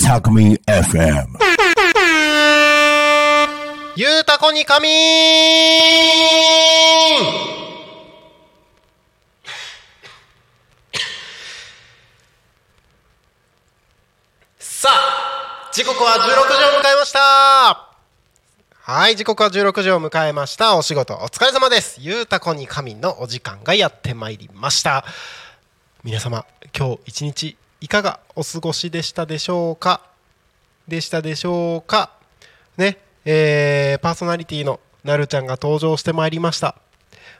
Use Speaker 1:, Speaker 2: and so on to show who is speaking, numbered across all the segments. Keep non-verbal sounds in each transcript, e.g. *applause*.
Speaker 1: タクミ FM
Speaker 2: ゆうたこに仮眠さあ、時刻は16時を迎えました。はい、時刻は16時を迎えました。お仕事お疲れ様です。ゆうたこに仮眠のお時間がやってまいりました。皆様、今日一日いかがお過ごしでしたでしょうか？でしたでしょうか？ね、えーパーソナリティのなるちゃんが登場してまいりました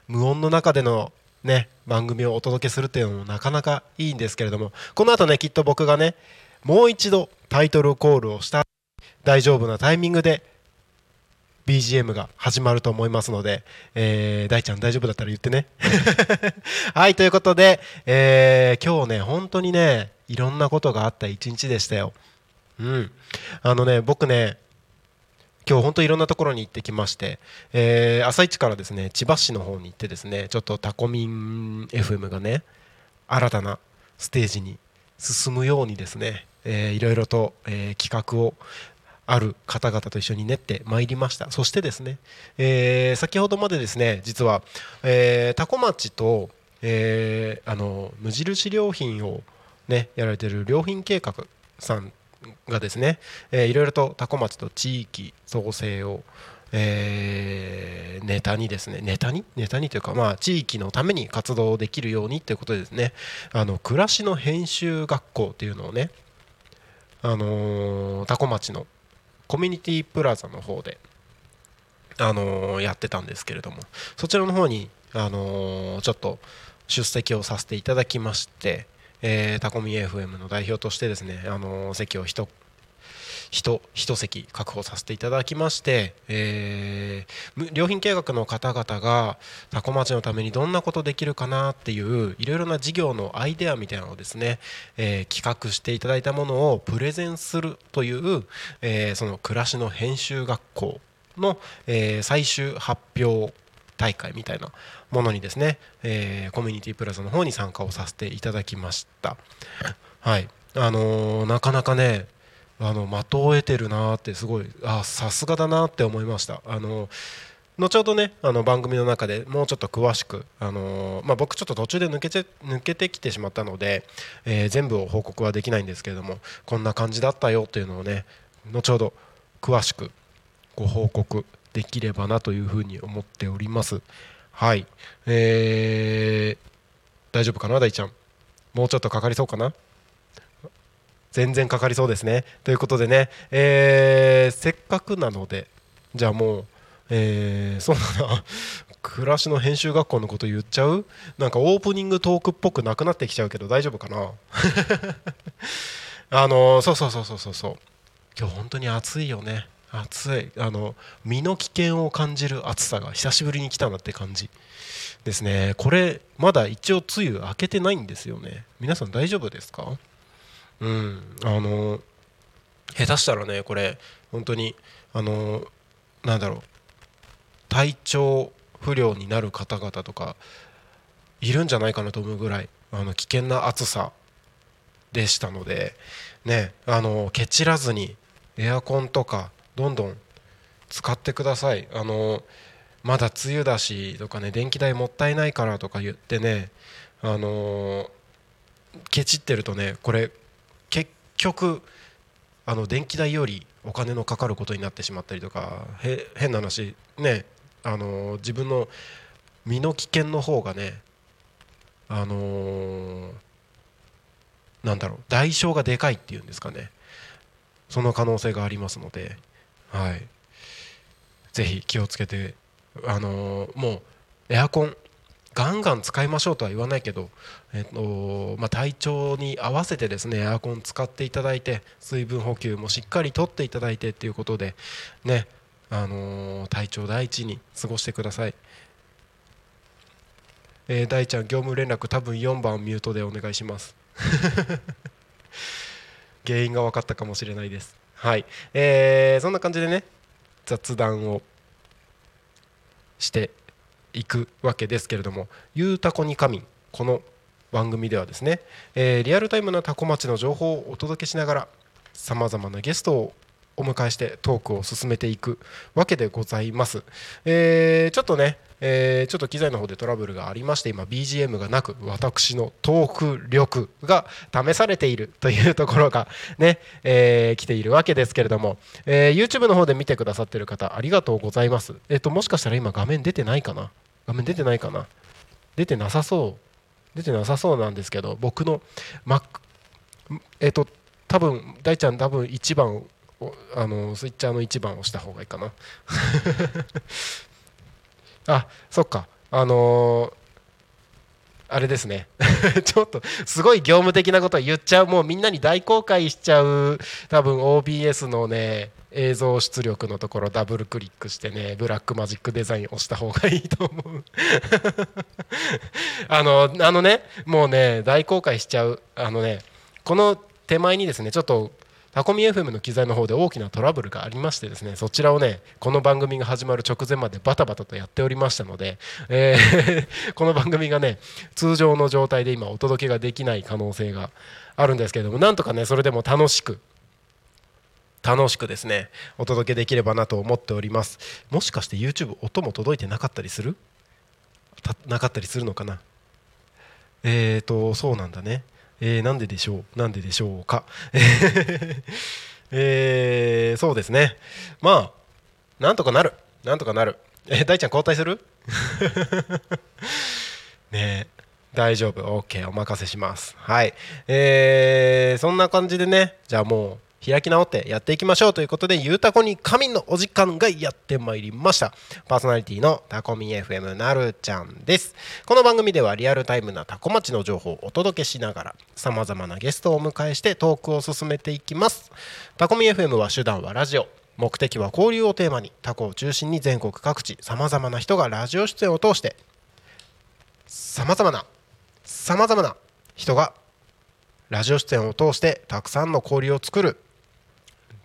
Speaker 2: 無音の中でのね番組をお届けするっていうのもなかなかいいんですけれどもこの後ねきっと僕がねもう一度タイトルコールをした大丈夫なタイミングで BGM が始まると思いますので、えー大ちゃん大丈夫だったら言ってね。*laughs* はいということで、えー今日ね本当にねいろんなことがあった一日でしたよ。うん。あのね僕ね今日本当いろんなところに行ってきまして、えー朝一からですね千葉市の方に行ってですねちょっとタコミン FM がね新たなステージに進むようにですね、えーいろいろと、えー企画をある方々と一緒に練ってまいりました。そしてですね、えー先ほどまでですね実は、えー、タコ町と、えーあの無印良品をねやられてる良品計画さんがですね、えーいろいろと多古町と地域創生を、えーネタにですねネタに？ネタにというか、まあ、地域のために活動できるようにということでですねあの暮らしの編集学校っていうのをね、あのー多古町のコミュニティプラザの方で、あのやってたんですけれどもそちらの方に、あのちょっと出席をさせていただきまして、えータコミ FM の代表としてですね、あの席を一一一席確保させていただきまして、えー良品計画の方々が多古町のためにどんなことできるかなっていういろいろな事業のアイデアみたいなのをですね、えー企画していただいたものをプレゼンするという、えーその暮らしの編集学校の、え最終発表大会みたいなものにですね、えーコミュニティプラザの方に参加をさせていただきました。はい、あのーなかなかねあの的を得てるなってすごいあさすがだなって思いました。あの後ほどねあの番組の中でもうちょっと詳しく、あのまあ、僕ちょっと途中で抜けて抜けてきてしまったので、えー全部を報告はできないんですけれどもこんな感じだったよっていうのをね後ほど詳しくご報告できればなというふうに思っております。はい、えー大丈夫かな大ちゃん？もうちょっとかかりそうかな？全然かかりそうですね。ということでね、えーせっかくなのでじゃあもう、えーそうだな。*laughs* 暮らしの編集学校のこと言っちゃう？なんかオープニングトークっぽくなくなってきちゃうけど大丈夫かな？*laughs* あのそうそうそうそうそうそう。今日本当に暑いよね。暑い。あの身の危険を感じる暑さが久しぶりに来たなって感じ。ですね。これまだ一応梅雨明けてないんですよね。皆さん大丈夫ですか？うん。あの下手したらねこれ本当にあのなんだろう体調不良になる方々とかいるんじゃないかなと思うぐらいあの危険な暑さでしたのでねあのケチらずにエアコンとかどんどん使ってください。あのまだ梅雨だしとかね電気代もったいないからとか言ってねあのケチってるとねこれ局あの電気代よりお金のかかることになってしまったりとかへ変な話ねあの自分の身の危険の方がねあのなんだろう代償がでかいっていうんですかねその可能性がありますので、はい、ぜひ気をつけて、あのーもうエアコンガンガン使いましょうとは言わないけど、えっとまあ、体調に合わせてですねエアコン使っていただいて水分補給もしっかりとっていただいてっていうことでね、あのー体調第一に過ごしてください。えー大ちゃん業務連絡多分4番ミュートでお願いします。*laughs* 原因が分かったかもしれないです。はい、えーそんな感じでね雑談をしていくわけですけれども「ゆうたこに神」この番組ではですね、えーリアルタイムなタコ町の情報をお届けしながらさまざまなゲストをお迎えしてトークを進めていくわけでございます、えーちょっとね、えーちょっと機材の方でトラブルがありまして今 BGM がなく私のトーク力が試されているというところがね、えー来ているわけですけれども、えー YouTube の方で見てくださっている方ありがとうございます。えっ、ともしかしたら今画面出てないかな？画面出てないかな？出てなさそう。出てなさそうなんですけど僕の Mac えっ、と多分大ちゃん多分1番あのスイッチャーの1番を押した方がいいかな。あそっか。あのーあれですね。*laughs* ちょっとすごい業務的なことを言っちゃう。もうみんなに大公開しちゃう。多分 OBS のね映像出力のところダブルクリックしてねブラックマジックデザイン押した方がいいと思う。*laughs* あのあのねもうね大公開しちゃう。あのねこの手前にですねちょっとタコミ FM の機材の方で大きなトラブルがありましてですねそちらをねこの番組が始まる直前までバタバタとやっておりましたので、えー *laughs* この番組がね通常の状態で今お届けができない可能性があるんですけれどもなんとかねそれでも楽しく楽しくですねお届けできればなと思っております。もしかして YouTube 音も届いてなかったりする？なかったりするのかな？えーとそうなんだね。えーなんででしょう？なんででしょうか？*laughs* えーそうですね。まあなんとかなる。なんとかなる。え大ちゃん交代する？*laughs* ねえ。大丈夫。OK お任せします。はい。えーそんな感じでね。じゃあもう開き直ってやっていきましょうということでゆうたこに神のお時間がやってまいりました。パーソナリティのタコミ FM なるちゃんです。この番組ではリアルタイムなタコ町の情報をお届けしながらさまざまなゲストをお迎えしてトークを進めていきます。タコミ FM は手段はラジオ。目的は交流をテーマにタコを中心に全国各地さまざまな人がラジオ出演を通してさまざまなさまざまな人がラジオ出演を通してたくさんの交流を作る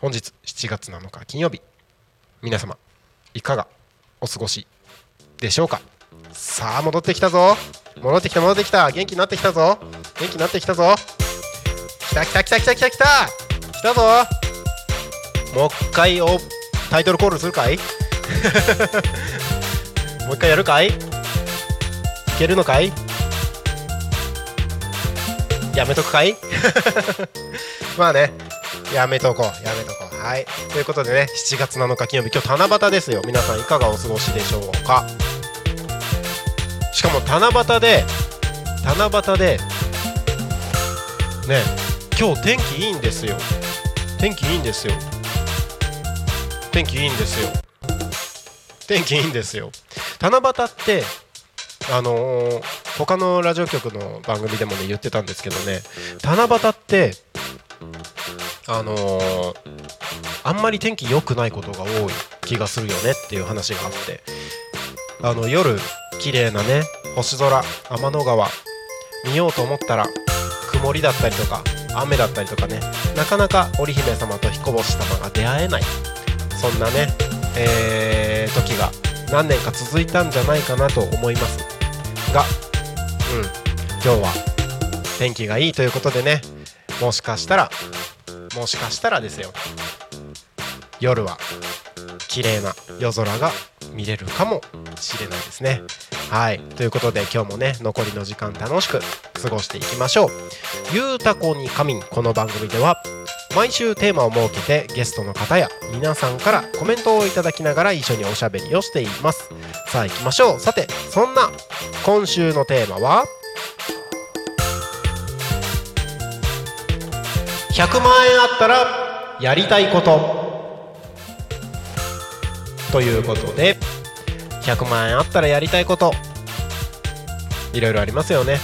Speaker 2: 本日7月7日金曜日。皆様いかがお過ごしでしょうか？さあ戻ってきたぞ。戻ってきた戻ってきた。元気になってきたぞ。元気になってきたぞ。きたきたきたきたきたきた。きたぞ。もう一回おタイトルコールするかい？*laughs* もう一回やるかい？いけるのかい？やめとくかい？*laughs* まあね。やめとこうやめとこう。はい。ということでね7月7日金曜日今日七夕ですよ。皆さんいかがお過ごしでしょうか。しかも七夕で七夕でね今日天気いいんですよ。天気いいんですよ。天気いいんですよ。天気いいんですよ。七夕ってあのー他のラジオ局の番組でもね言ってたんですけどね。七夕ってあのーあんまり天気良くないことが多い気がするよねっていう話があって。あの夜綺麗なね星空天の川見ようと思ったら曇りだったりとか雨だったりとかねなかなか織姫様と彦星様が出会えない。そんなね、えー時が何年か続いたんじゃないかなと思います。がうん今日は天気がいいということでねもしかしたらもしかしたらですよ。夜は綺麗な夜空が見れるかもしれないですね。はい。ということで今日もね残りの時間楽しく過ごしていきましょう「ゆうたこに仮眠」この番組では毎週テーマを設けてゲストの方や皆さんからコメントをいただきながら一緒におしゃべりをしています。さあ行きましょう。さてそんな今週のテーマは100万円あったらやりたいこと。ということで100万円あったらやりたいこと。いろいろありますよね。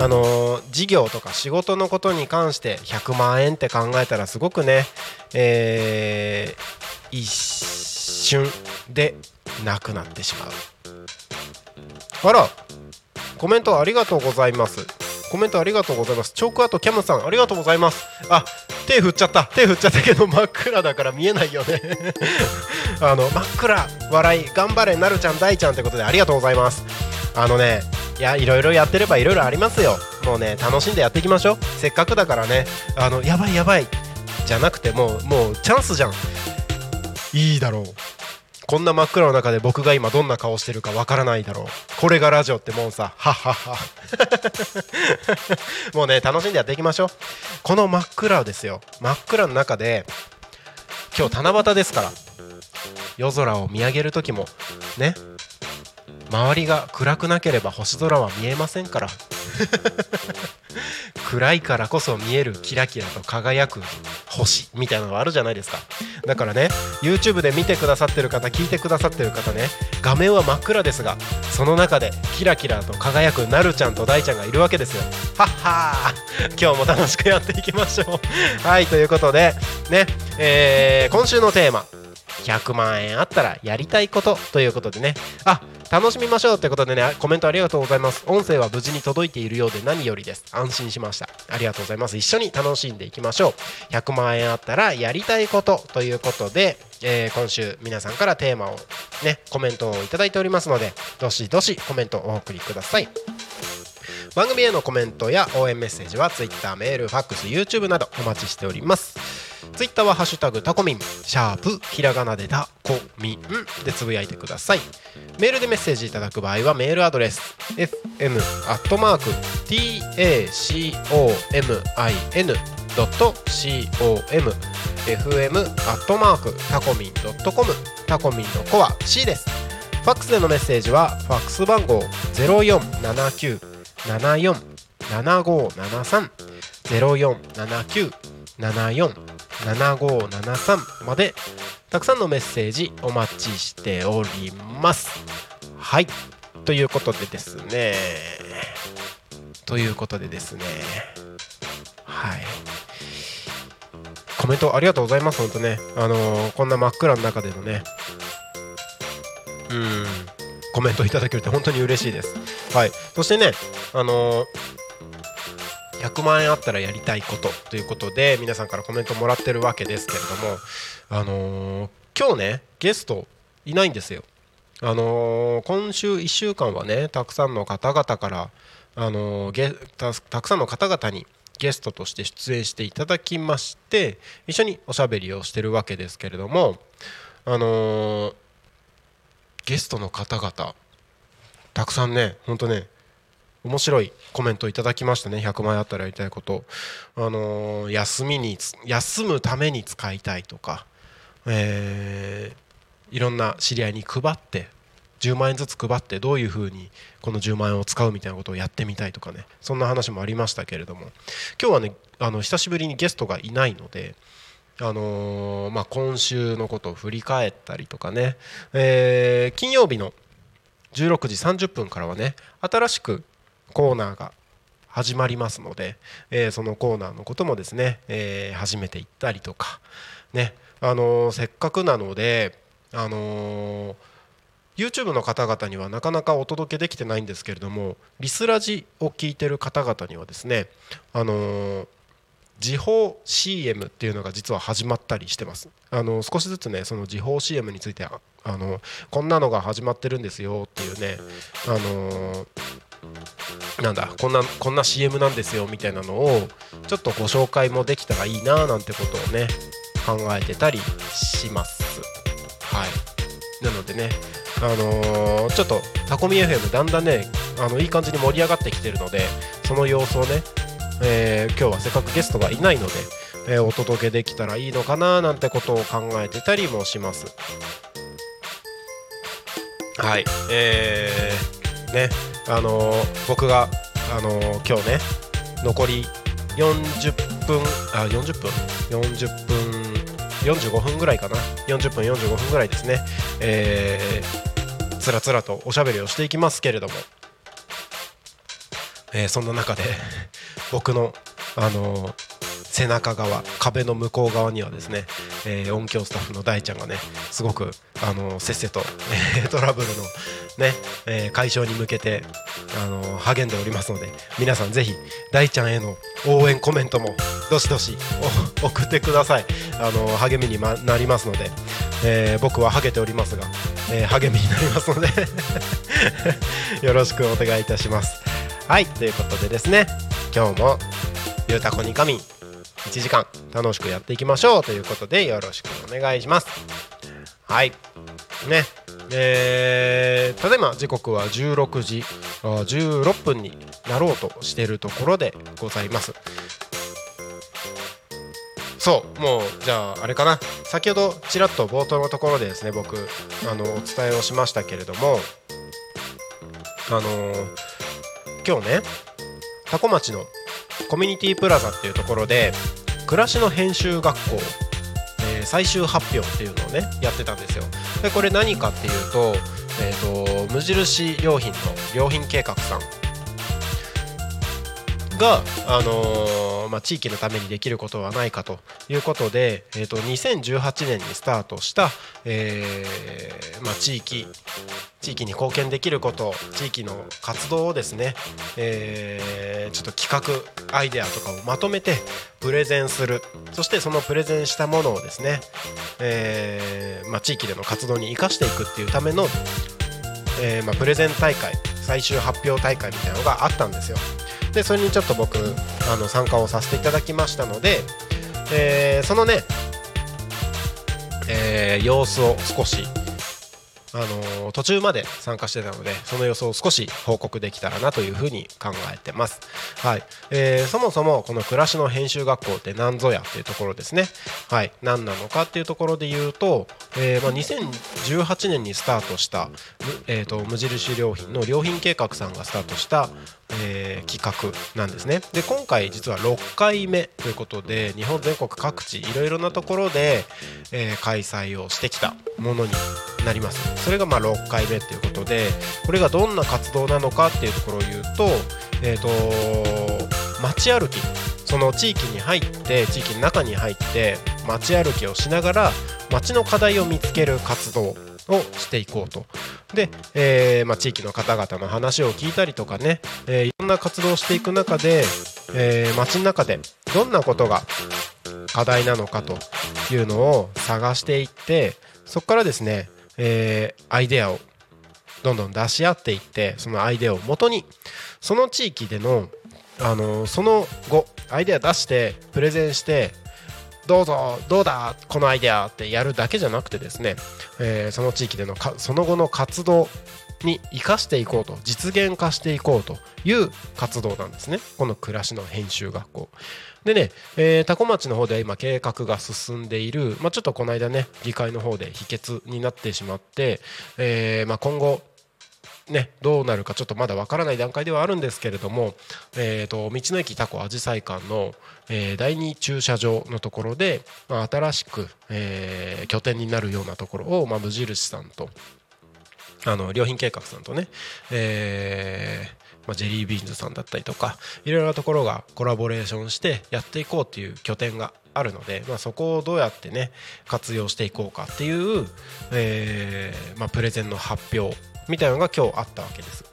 Speaker 2: あの事業とか仕事のことに関して100万円って考えたらすごくね、えー一瞬でなくなってしまう。あらコメントありがとうございます。コメントありがとうございます。チョークアートキャムさんありがとうございます。あ手振っちゃった。手振っちゃったけど *laughs* 真っ暗だから見えないよね。*laughs* あの真っ暗笑い頑張れなるちゃん大ちゃんってことでありがとうございます。あのねいやいろいろやってればいろいろありますよ。もうね楽しんでやっていきましょう。せっかくだからね。あのやばいやばい。じゃなくてもうもうチャンスじゃん。いいだろう。こんな真っ暗の中で僕が今どんな顔してるかわからないだろう。これがラジオってもんさ。はっはっは。*laughs* もうね楽しんでやっていきましょう。この真っ暗ですよ。真っ暗の中で今日七夕ですから。夜空を見上げる時もね。周りが暗くなければ星空は見えませんから。*laughs* 暗いからこそ見えるキラキラと輝く星みたいなのがあるじゃないですか。だからね YouTube で見てくださってる方聞いてくださってる方ね画面は真っ暗ですがその中でキラキラと輝くなるちゃんと大ちゃんがいるわけですよ。はっはー。今日も楽しくやっていきましょう。はいということでね、えー今週のテーマ。100万円あったらやりたいことということでね。あ楽しみましょうということでねコメントありがとうございます。音声は無事に届いているようで何よりです。安心しました。ありがとうございます。一緒に楽しんでいきましょう。100万円あったらやりたいことということで、えー今週皆さんからテーマをねコメントをいただいておりますのでどしどしコメントをお送りください。番組へのコメントや応援メッセージは Twitter メールファックス YouTube などお待ちしております。ツイッターはハッシュタグタコミンシャープひらがなでタコミンでつぶやいてください。メールでメッセージいただく場合はメールアドレス fm.tacomin.com fm アットマークタコミンドットコムタコミンの子は C です。ファックスでのメッセージはファックス番号0479747573 0479747573までたくさんのメッセージお待ちしております。はい。ということでですね。ということでですね。はい。コメントありがとうございます本当ね。あのーこんな真っ暗の中でのね。うん。コメントいただけると本当に嬉しいです。はい。そしてねあのー100万円あったらやりたいことということで皆さんからコメントもらってるわけですけれどもあのー今日ねゲストいないんですよ。あのー今週1週間はねたくさんの方々からあのーゲたたくさんの方々にゲストとして出演していただきまして一緒におしゃべりをしてるわけですけれどもあのゲストの方々たくさんねほんとね面白いコメントいただきましたね。100万円あったらやりたいこと。あのー休みに休むために使いたいとか、えーいろんな知り合いに配って10万円ずつ配ってどういうふうにこの10万円を使うみたいなことをやってみたいとかね。そんな話もありましたけれども。今日はねあの久しぶりにゲストがいないのであのーまあ、今週のことを振り返ったりとかね、えー金曜日の16時30分からはね新しくコーナーが始まりますので、えーそのコーナーのこともですね、えー始めていったりとか。ね。あのーせっかくなのであの YouTube の方々にはなかなかお届けできてないんですけれどもリスラジを聞いてる方々にはですねあの時報 CM っていうのが実は始まったりしてます。あの少しずつねその時報 CM についてあのこんなのが始まってるんですよっていうねあのなんだこんなこんな CM なんですよみたいなのをちょっとご紹介もできたらいいななんてことをね考えてたりします。はい。なのでねあのーちょっとタコミ FM だんだんねあのいい感じに盛り上がってきてるのでその様子をねえー今日はせっかくゲストがいないので、えーお届けできたらいいのかななんてことを考えてたりもします。はい。えーね。あのー僕が、あのー今日ね残り40分あ40分？40分45分ぐらいかな？40分45分ぐらいですね。えーつらつらとおしゃべりをしていきますけれども。えーそんな中で *laughs* 僕のあの背中側壁の向こう側にはですね、えー音響スタッフの大ちゃんがねすごくあのせっせと、え *laughs* トラブルのね、えー解消に向けてあの励んでおりますので皆さんぜひ大ちゃんへの応援コメントもどしどし *laughs* 送ってください。あの励みにまなりますので、えー僕はハゲておりますが、えー励みになりますのでよろしくお願いいたします。はいということでですね今日もゆうたこにかみ1時間楽しくやっていきましょうということでよろしくお願いします。はい。ね。えー、ただいま時刻は16時16分になろうとしているところでございます。そうもうじゃああれかな。先ほどちらっと冒頭のところでですね僕あのお伝えをしましたけれどもあのー今日ね多古町のコミュニティプラザっていうところで暮らしの編集学校、えー最終発表っていうのをねやってたんですよ。でこれ何かっていうと,、えー、と無印良品の良品計画さんが、あのーまあ、地域のためにできることはないかということで、えー、と2018年にスタートした、えーまあ、地域地域に貢献できること地域の活動をですね、えーちょっと企画アイデアとかをまとめてプレゼンする。そしてそのプレゼンしたものをですね、えまあ、地域での活動に生かしていくっていうための、えま、プレゼン大会最終発表大会みたいなのがあったんですよ。でそれにちょっと僕あの参加をさせていただきましたので、えーそのね、えー様子を少しあのー途中まで参加してたのでその様子を少し報告できたらなというふうに考えてます、はい。えーそもそもこの暮らしの編集学校って何ぞやっていうところですね。はい。何なのかっていうところで言うと、えーまあ、2018年にスタートした、えー、と無印良品の良品計画さんがスタートした、えー企画なんですね。で今回実は6回目ということで日本全国各地いろいろなところで、えー開催をしてきたものになります。それがま6回目ということでこれがどんな活動なのかっていうところを言うと,、えー、と街歩き。その地域に入って地域の中に入って街歩きをしながら街の課題を見つける活動をしていこうと。で、えーまあ、地域の方々の話を聞いたりとかね、えーいろんな活動をしていく中で、えー街の中でどんなことが課題なのかというのを探していってそこからですね、えーアイデアをどんどん出し合っていってそのアイデアをもとにその地域での、あのその後アイデア出してプレゼンしてどうぞどうだこのアイデアってやるだけじゃなくてですね、えーその地域でのかその後の活動に生かしていこうと実現化していこうという活動なんですね。この暮らしの編集学校。でね、えー、多古町の方では今計画が進んでいる、まあ、ちょっとこの間ね議会の方で否決になってしまって、えーまあ、今後ね、どうなるかちょっとまだわからない段階ではあるんですけれども、えー、と道の駅タコあじさい館の、えー第2駐車場のところで、まあ、新しく、えー拠点になるようなところを、まあ、無印さんとあの良品計画さんとね、えーまあ、ジェリービーンズさんだったりとかいろいろなところがコラボレーションしてやっていこうっていう拠点があるので、まあ、そこをどうやってね活用していこうかっていう、えーまあ、プレゼンの発表みたいなのが今日あったわけです。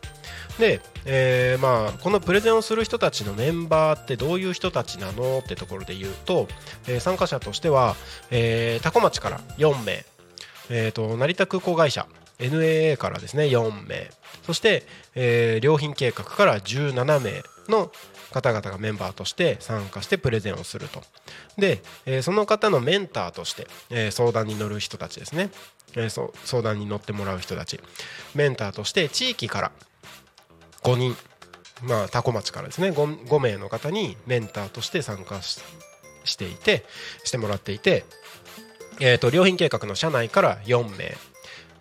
Speaker 2: で、えーまあ、このプレゼンをする人たちのメンバーってどういう人たちなのってところで言うと、えー参加者としては、えー、多古町から4名、えー、と成田空港会社 NAA からですね4名そして、えー良品計画から17名の方々がメンバーとして参加してプレゼンをすると。で、えーその方のメンターとして、えー相談に乗る人たちですね、えー相談に乗ってもらう人たち。メンターとして地域から5人まあ多古町からですね。5, 5名の方にメンターとして参加していてしてもらっていて、えー、と良品計画の社内から4名。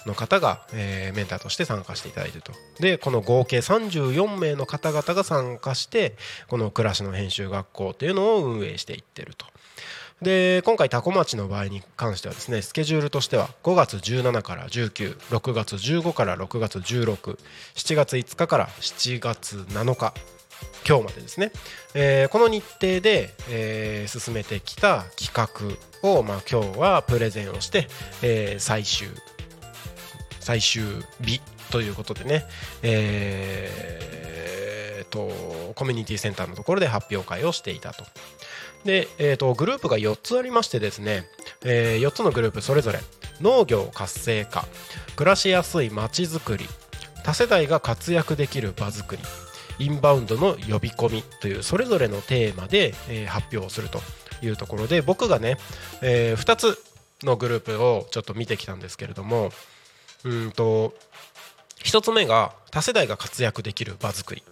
Speaker 2: の方が、えーメンターとして参加していただいてると。でこの合計34名の方々が参加してこの暮らしの編集学校というのを運営していってると。で今回多古町の場合に関してはですねスケジュールとしては5月17から196月15から6月167月5日から7月7日今日までですね、えーこの日程で、えー進めてきた企画を、まあ、今日はプレゼンをして、えー最終最終日ということでね、えーとコミュニティセンターのところで発表会をしていたと。で、えー、とグループが4つありましてですね、え4つのグループそれぞれ農業活性化暮らしやすいまちづくり多世代が活躍できる場づくりインバウンドの呼び込みというそれぞれのテーマで、えー発表をするというところで僕がね、え2つのグループをちょっと見てきたんですけれどもうんと1つ目が多世代が活躍できる場づくり。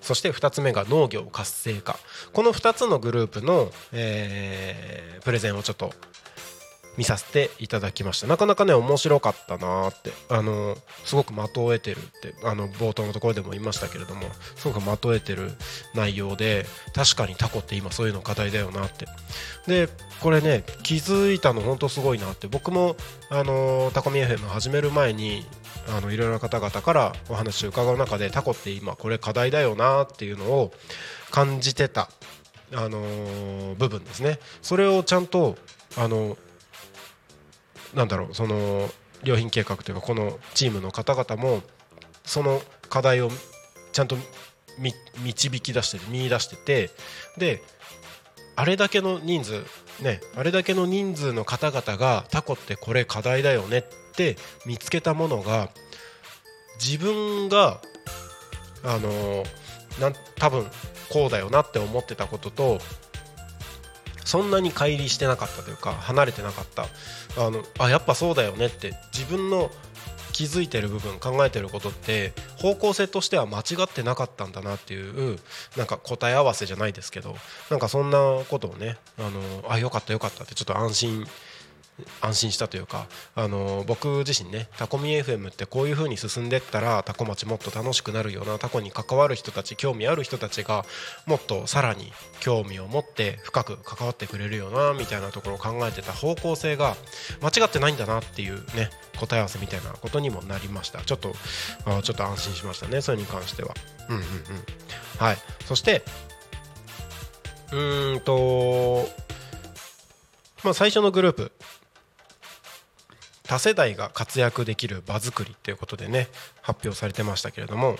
Speaker 2: そして2つ目が農業活性化。この2つのグループの、えープレゼンをちょっと見させていただきました。なかなかね面白かったなーって。あのすごく的を得てるってあの冒頭のところでも言いましたけれどもすごく的を得てる内容で確かにタコって今そういうの課題だよなって。でこれね気づいたの本当すごいなって。僕もあのタコミ FM 始める前にあのいろいろな方々からお話を伺う中でタコって今これ課題だよなっていうのを感じてたあの部分ですね。それをちゃんとあのなんだろうその良品計画というかこのチームの方々もその課題をちゃんと導き出して見出しててであれだけの人数ねあれだけの人数の方々がタコってこれ課題だよねって見つけたものが自分があのな多分こうだよなって思ってたこととそんなに乖離してなかったというか離れてなかった。あのあやっぱそうだよねって自分の気づいてる部分考えてることって方向性としては間違ってなかったんだなっていうなんか答え合わせじゃないですけどなんかそんなことをねあのあよかったよかったってちょっと安心安心したというかあの僕自身ねタコミ FM ってこういう風に進んでったらタコ町もっと楽しくなるようなタコに関わる人たち興味ある人たちがもっとさらに興味を持って深く関わってくれるよなみたいなところを考えてた方向性が間違ってないんだなっていうね答え合わせみたいなことにもなりました。ちょっとあちょっと安心しましたねそれに関しては。うんうんうん。はい。そしてうーんとまあ最初のグループ。多世代が活躍できる場づくりということでね発表されてましたけれども、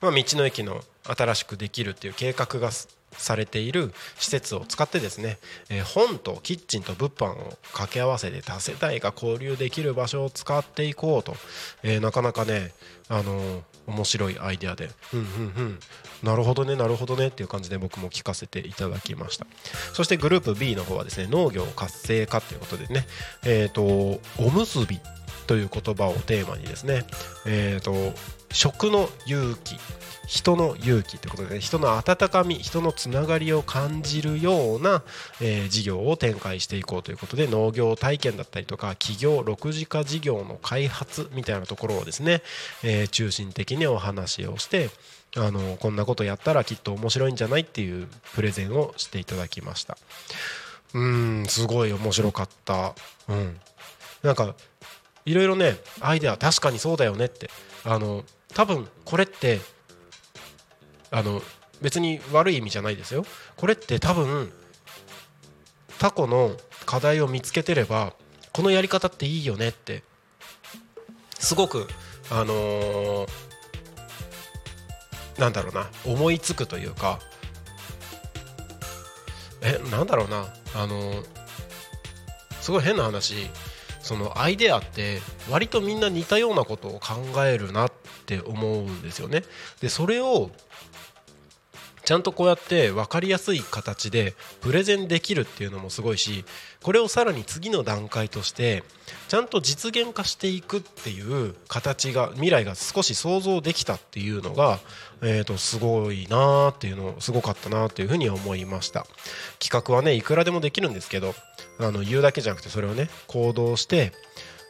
Speaker 2: まあ、道の駅の新しくできるっていう計画がされている施設を使ってですね、え本とキッチンと物販を掛け合わせて多世代が交流できる場所を使っていこうと、えーなかなかね、あのー面白いアイデアで。うんうんうん。なるほどねなるほどね。っていう感じで僕も聞かせていただきました。そしてグループ B の方はですね農業活性化ということでねえっ、とおむすびという言葉をテーマにですねえっ、と食の勇気人の勇気ということで、人の温かみ人のつながりを感じるような、えー事業を展開していこうということで農業体験だったりとか企業6次化事業の開発みたいなところをですね、えー中心的にお話をしてあのこんなことやったらきっと面白いんじゃないっていうプレゼンをしていただきました。うーんすごい面白かった。うん。なんかいろいろねアイデア確かにそうだよねってあの多分これってあの別に悪い意味じゃないですよ。これって多分タコの課題を見つけてればこのやり方っていいよねってすごくあのーなんだろうな思いつくというかえなんだろうなあのーすごい変な話そのアイデアって割とみんな似たようなことを考えるなってって思うんですよね。でそれをちゃんとこうやって分かりやすい形でプレゼンできるっていうのもすごいしこれをさらに次の段階としてちゃんと実現化していくっていう形が未来が少し想像できたっていうのが、えー、とすごいなーっていうのすごかったなっていうふうに思いました企画はねいくらでもできるんですけどあの言うだけじゃなくてそれをね行動して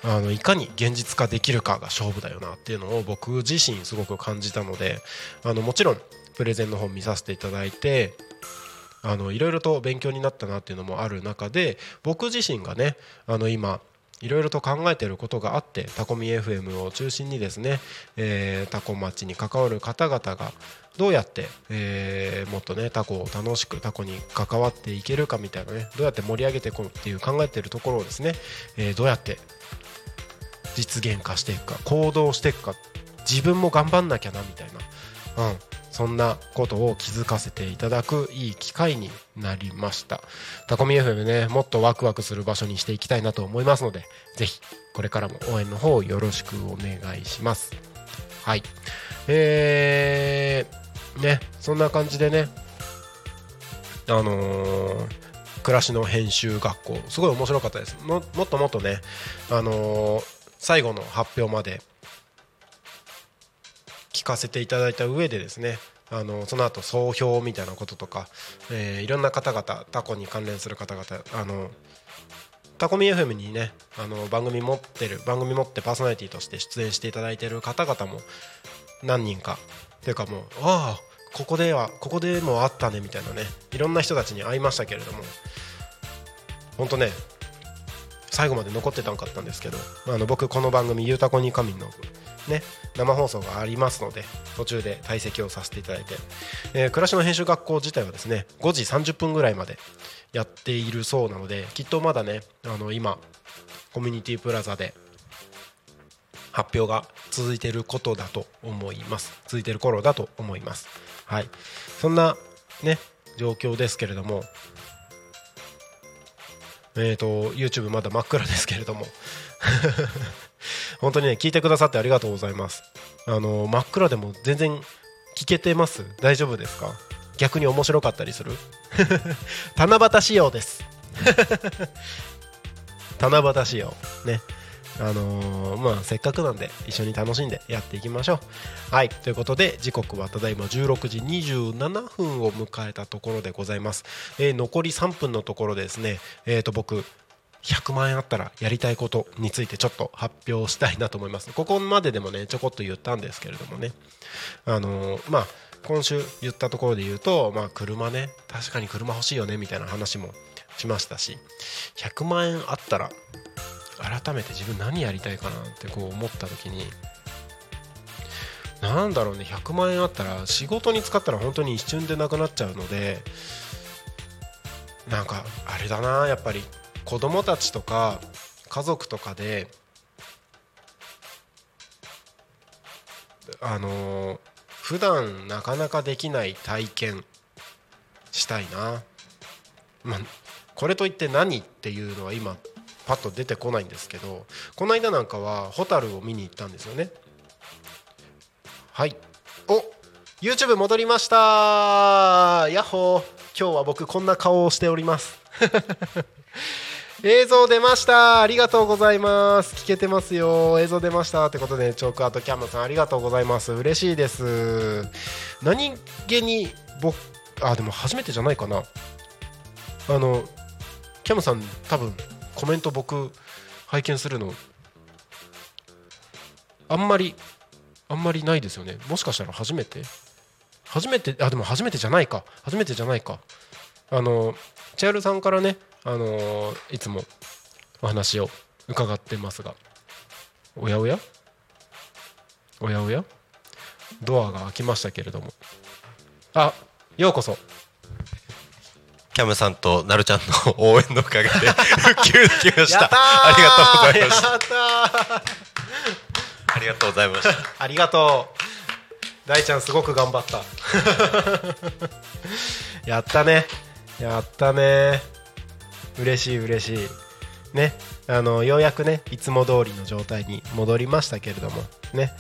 Speaker 2: あのいかに現実化できるかが勝負だよなっていうのを僕自身すごく感じたのであのもちろんプレゼンの方見させていただいてあのいろいろと勉強になったなっていうのもある中で僕自身がねあの今いろいろと考えてることがあってタコミ FM を中心にですね、えータコ町に関わる方々がどうやって、えーもっとねタコを楽しくタコに関わっていけるかみたいなねどうやって盛り上げていこうっていう考えてるところをですね、えーどうやって実現化していくか行動していくか自分も頑張んなきゃなみたいな、うん、そんなことを気づかせていただくいい機会になりました。タコミ FM ねもっとワクワクする場所にしていきたいなと思いますのでぜひこれからも応援の方よろしくお願いします。はい。えー、ねそんな感じでねあのー暮らしの編集学校すごい面白かったです。ももっともっとねあのー最後の発表まで聞かせていただいた上でですねあのその後総評みたいなこととか、えーいろんな方々タコに関連する方々あのタコミ FM にねあの番組持ってる番組持ってパーソナリティとして出演していただいてる方々も何人かっていうかもうああここではここでもあったねみたいなねいろんな人たちに会いましたけれども本当ね最後まで残ってたんかったんですけどあの僕この番組「ゆうたこに神」のね生放送がありますので途中で退席をさせていただいて、えー暮らしの編集学校自体はですね5時30分ぐらいまでやっているそうなのできっとまだねあの今コミュニティプラザで発表が続いていることだと思います。続いてる頃だと思います。はい。そんなね状況ですけれどもえー、と YouTube まだ真っ暗ですけれども。*laughs* 本当にね聞いてくださってありがとうございます。あの真っ暗でも全然聞けてます？大丈夫ですか？逆に面白かったりする？*laughs* 七夕仕様です。*laughs* 七夕仕様。ね。あのーまあせっかくなんで一緒に楽しんでやっていきましょう。はい。ということで時刻はただいま16時27分を迎えたところでございます、えー残り3分のところですねえー、と僕100万円あったらやりたいことについてちょっと発表したいなと思います。ここまででもねちょこっと言ったんですけれどもね。あのーまあ今週言ったところで言うと、まあ、車ね。確かに車欲しいよねみたいな話もしましたし。100万円あったら改めて自分何やりたいかなってこう思った時になんだろうね100万円あったら仕事に使ったら本当に一瞬でなくなっちゃうのでなんかあれだなやっぱり子供たちとか家族とかであのー普段なかなかできない体験したいな。まあこれといって何っていうのは今パッと出てこないんですけどこの間なんかはホタルを見に行ったんですよね。はい。お YouTube 戻りました。ヤッホー。今日は僕こんな顔をしております。*laughs* 映像出ました。ありがとうございます。聞けてますよ。映像出ましたってことでチョークアートキャムさんありがとうございます。嬉しいです。何気に僕あでも初めてじゃないかな。あのキャムさん多分コメント僕拝見するのあんまりあんまりないですよね。もしかしたら初めて？初めてあでも初めてじゃないか。初めてじゃないか。あのチャールさんからねあのいつもお話を伺ってますがおやおや？おやおや？ドアが開きましたけれども。あようこそ。
Speaker 1: キャムさんとなるちゃんの応援のおかげで復旧できました。ありがとうございました。ありがとうございました。
Speaker 2: ありがとう。大ちゃんすごく頑張った。*laughs* やったね。やったね。嬉しい嬉しい。ね。あのようやくねいつも通りの状態に戻りましたけれども。ね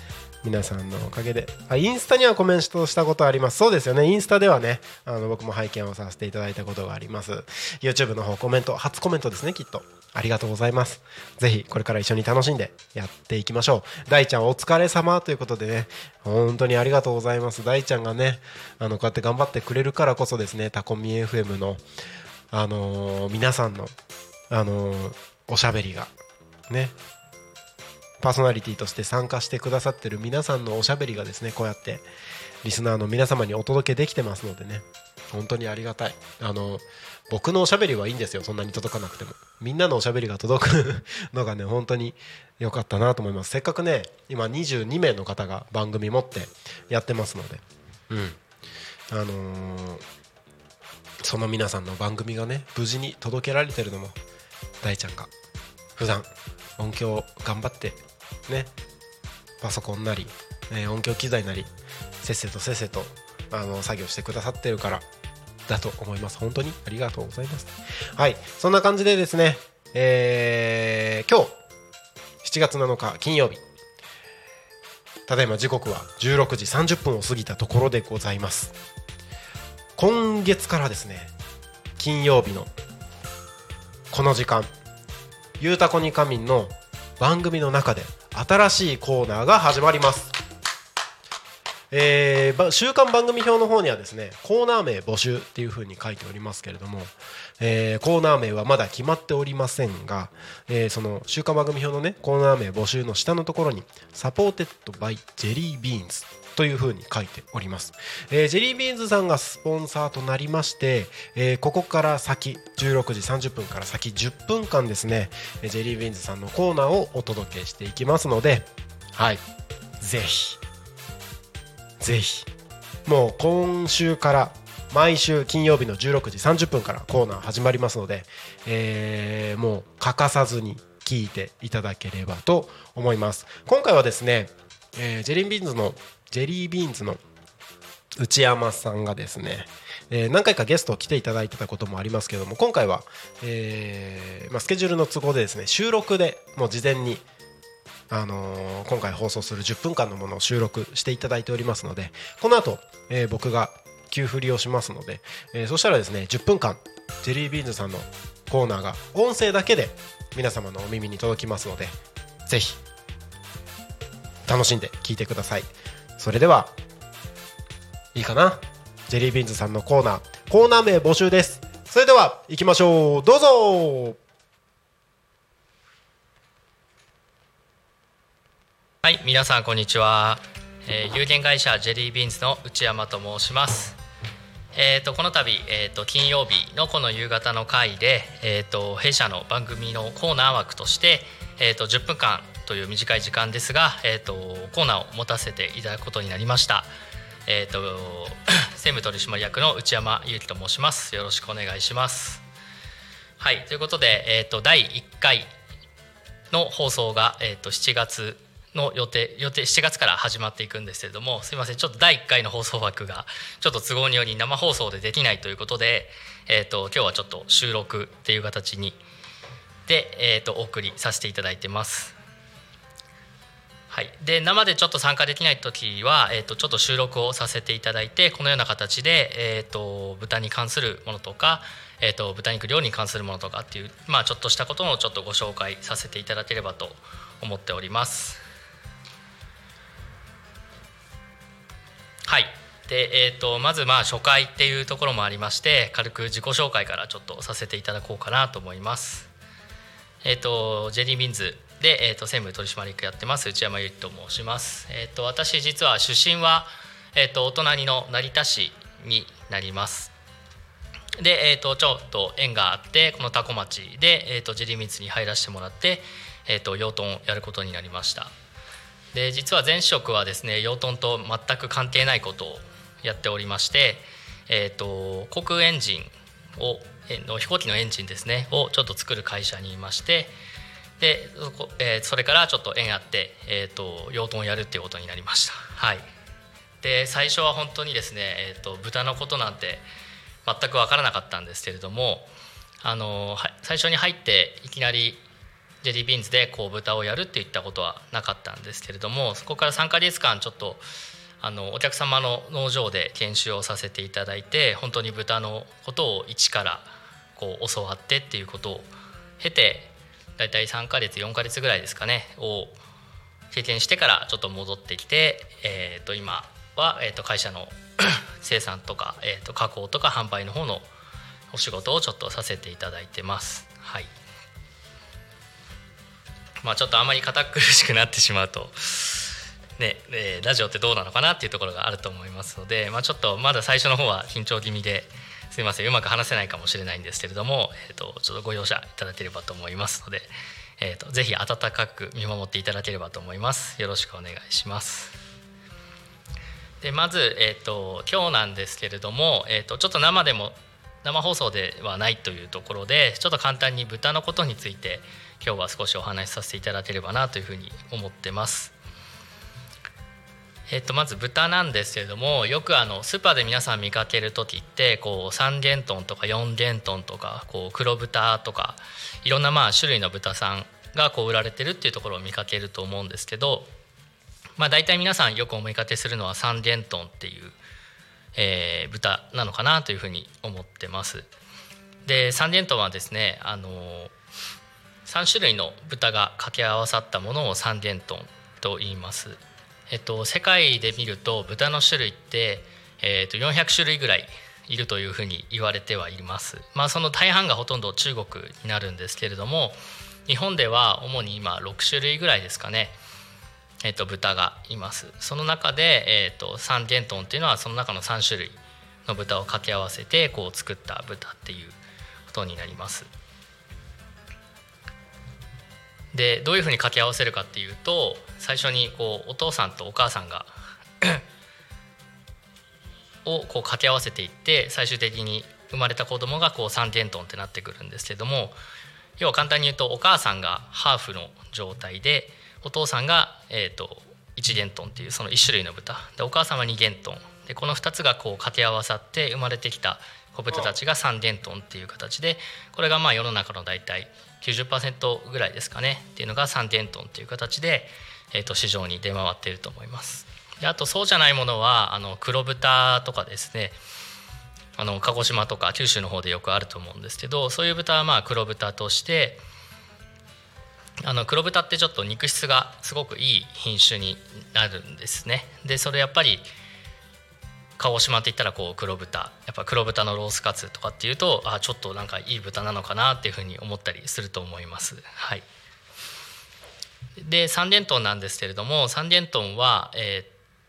Speaker 2: 皆さんのおかげで。あインスタにはコメントしたことあります。そうですよね。インスタではねあの僕も拝見をさせていただいたことがあります。YouTube の方コメント初コメントですねきっと。ありがとうございます。ぜひこれから一緒に楽しんでやっていきましょう。大ちゃんお疲れ様ということでね本当にありがとうございます。大ちゃんがねあのこうやって頑張ってくれるからこそですねタコミ FM のあのー皆さんのあのーおしゃべりがねパーソナリティとして参加してくださってる皆さんのおしゃべりがですねこうやってリスナーの皆様にお届けできてますのでね。本当にありがたい。あの僕のおしゃべりはいいんですよ。そんなに届かなくても。みんなのおしゃべりが届くのがね本当に良かったなと思います。せっかくね今22名の方が番組持ってやってますので。うん。あのーその皆さんの番組がね無事に届けられてるのも大ちゃんが普段音響頑張ってね。パソコンなり、えー音響機材なりせっせとせっせとあの作業してくださってるからだと思います。本当に？ありがとうございます。はい。そんな感じでですねえー今日7月7日金曜日。ただいま時刻は16時30分を過ぎたところでございます。今月からですね金曜日のこの時間「ゆうたこに仮眠」の番組の中で新しいコーナーが始まります。えー週刊番組表の方にはですねコーナー名募集っていう風に書いておりますけれども、えーコーナー名はまだ決まっておりませんが、えーその週刊番組表のねコーナー名募集の下のところに「 Supported by ジェリービーンズ」という風に書いております、えージェリービーンズさんがスポンサーとなりまして、えーここから先16時30分から先10分間ですねジェリービーンズさんのコーナーをお届けしていきますのではい。ぜひ。ぜひ。もう今週から毎週金曜日の16時30分からコーナー始まりますので、えーもう欠かさずに聞いていただければと思います。今回はですね、えージェリービーンズのジェリービーンズの内山さんがですね、えー何回かゲスト来ていただいてたこともありますけども今回は、えーまあ、スケジュールの都合でですね収録でもう事前にあのー今回放送する10分間のものを収録していただいておりますのでこの後、えー僕が急振りをしますので、えーそしたらですね10分間ジェリービーンズさんのコーナーが音声だけで皆様のお耳に届きますのでぜひ楽しんで聞いてください。それではいいかな？ジェリービーンズさんのコーナーコーナー名募集です。それでは行きましょう。どうぞ！
Speaker 3: はい、皆さんこんにちは。えー有限会社ジェリービーンズの内山と申します。えー、とこの度、えー、と金曜日のこの夕方の回で、えー、と弊社の番組のコーナー枠として、えー、と10分間という短い時間ですが、えー、とコーナーを持たせていただくことになりました。えー、と *coughs* 専務取締役の内山裕樹と申します。よろしくお願いします。はい、ということで、えー、と第1回の放送が、えー、と7月の予定予定7月から始まっていくんですけれどもすいませんちょっと第1回の放送枠がちょっと都合により生放送でできないということで、えー、と今日はちょっと収録っていう形にで、えー、とお送りさせていただいてます。はい、で生でちょっと参加できない時は、えー、とちょっと収録をさせていただいてこのような形で、えー、と豚に関するものとか、えー、と豚肉料理に関するものとかっていう、まあ、ちょっとしたことをちょっとご紹介させていただければと思っております。はいで、えー、とまずまあ初回っていうところもありまして軽く自己紹介からちょっとさせていただこうかなと思います。えー、とジェリービンズで、えー、と専務取締役やってます内山由紀と申します。えー、と私実は出身は、えー、とお隣の成田市になります。で、えー、とちょっと縁があってこの多古町で、えー、とジェリービンズに入らせてもらって、えー、と養豚をやることになりました。で実は前職はですね養豚と全く関係ないことをやっておりまして、えー、と航空エンジンをの飛行機のエンジンですねをちょっと作る会社にいましてでそこ、えーそれからちょっと縁あって、えー、と養豚をやるっていうことになりました。はい、で最初は本当にですね、えー、と豚のことなんて全く分からなかったんですけれどもあの最初に入っていきなりジェリービーンズでこう豚をやるっていったことはなかったんですけれどもそこから3ヶ月間ちょっとあのお客様の農場で研修をさせていただいて本当に豚のことを一からこう教わってっていうことを経て大体3ヶ月4ヶ月ぐらいですかねを経験してからちょっと戻ってきて、えー、と今は、えー、と会社の *coughs* 生産とか、えー、と加工とか販売の方のお仕事をちょっとさせていただいてます。はいまあ、ちょっとあまり堅苦しくなってしまうとねえーラジオってどうなのかなっていうところがあると思いますので、まあ、ちょっとまだ最初の方は緊張気味ですいませんうまく話せないかもしれないんですけれども、えー、とちょっとご容赦いただければと思いますので、えー、とぜひ温かく見守っていただければと思います。よろしくお願いします。でまず、えー、と今日なんですけれども、えー、とちょっと生でも生放送ではないというところでちょっと簡単に豚のことについて今日は少しお話しさせていただければなというふうに思ってます。えっとまず豚なんですけれどもよくあのスーパーで皆さん見かける時ってこう3元トンとか4元トンとかこう黒豚とかいろんなまあ種類の豚さんがこう売られてるっていうところを見かけると思うんですけど、まあ、大体皆さんよく思いかけするのは3元トンっていう、えー豚なのかなというふうに思ってます。で3元トンはですねあの3種類の豚が掛け合わさったものを三元豚と言います。えっと、世界で見ると豚の種類って、えっと、400種類ぐらいいるというふうに言われてはいます。まあその大半がほとんど中国になるんですけれども日本では主に今6種類ぐらいですかね、えっと、豚がいます。その中で、えっと、三元豚っていうのはその中の3種類の豚を掛け合わせてこう作った豚っていうことになります。でどういうふうに掛け合わせるかっていうと最初にこうお父さんとお母さんが *coughs* をこう掛け合わせていって最終的に生まれた子供がこう3元トンってなってくるんですけども要は簡単に言うとお母さんがハーフの状態でお父さんが、えー、と1元トンっていうその1種類の豚。でお母さんは2元トンでこの2つがこう掛け合わさって生まれてきた子豚たちが3元トンっていう形でこれがまあ世の中の大体90%ぐらいですかねっていうのが3元トンっていう形で、えー、と市場に出回っていると思います。であとそうじゃないものはあの黒豚とかですねあの鹿児島とか九州の方でよくあると思うんですけどそういう豚はまあ黒豚としてあの黒豚ってちょっと肉質がすごくいい品種になるんですね。でそれやっぱり鹿児島って言ったらこう黒豚やっぱ黒豚のロースカツとかっていうとあちょっとなんかいい豚なのかなっていうふうに思ったりすると思います。はい、で三元豚なんですけれども三元豚はえーっ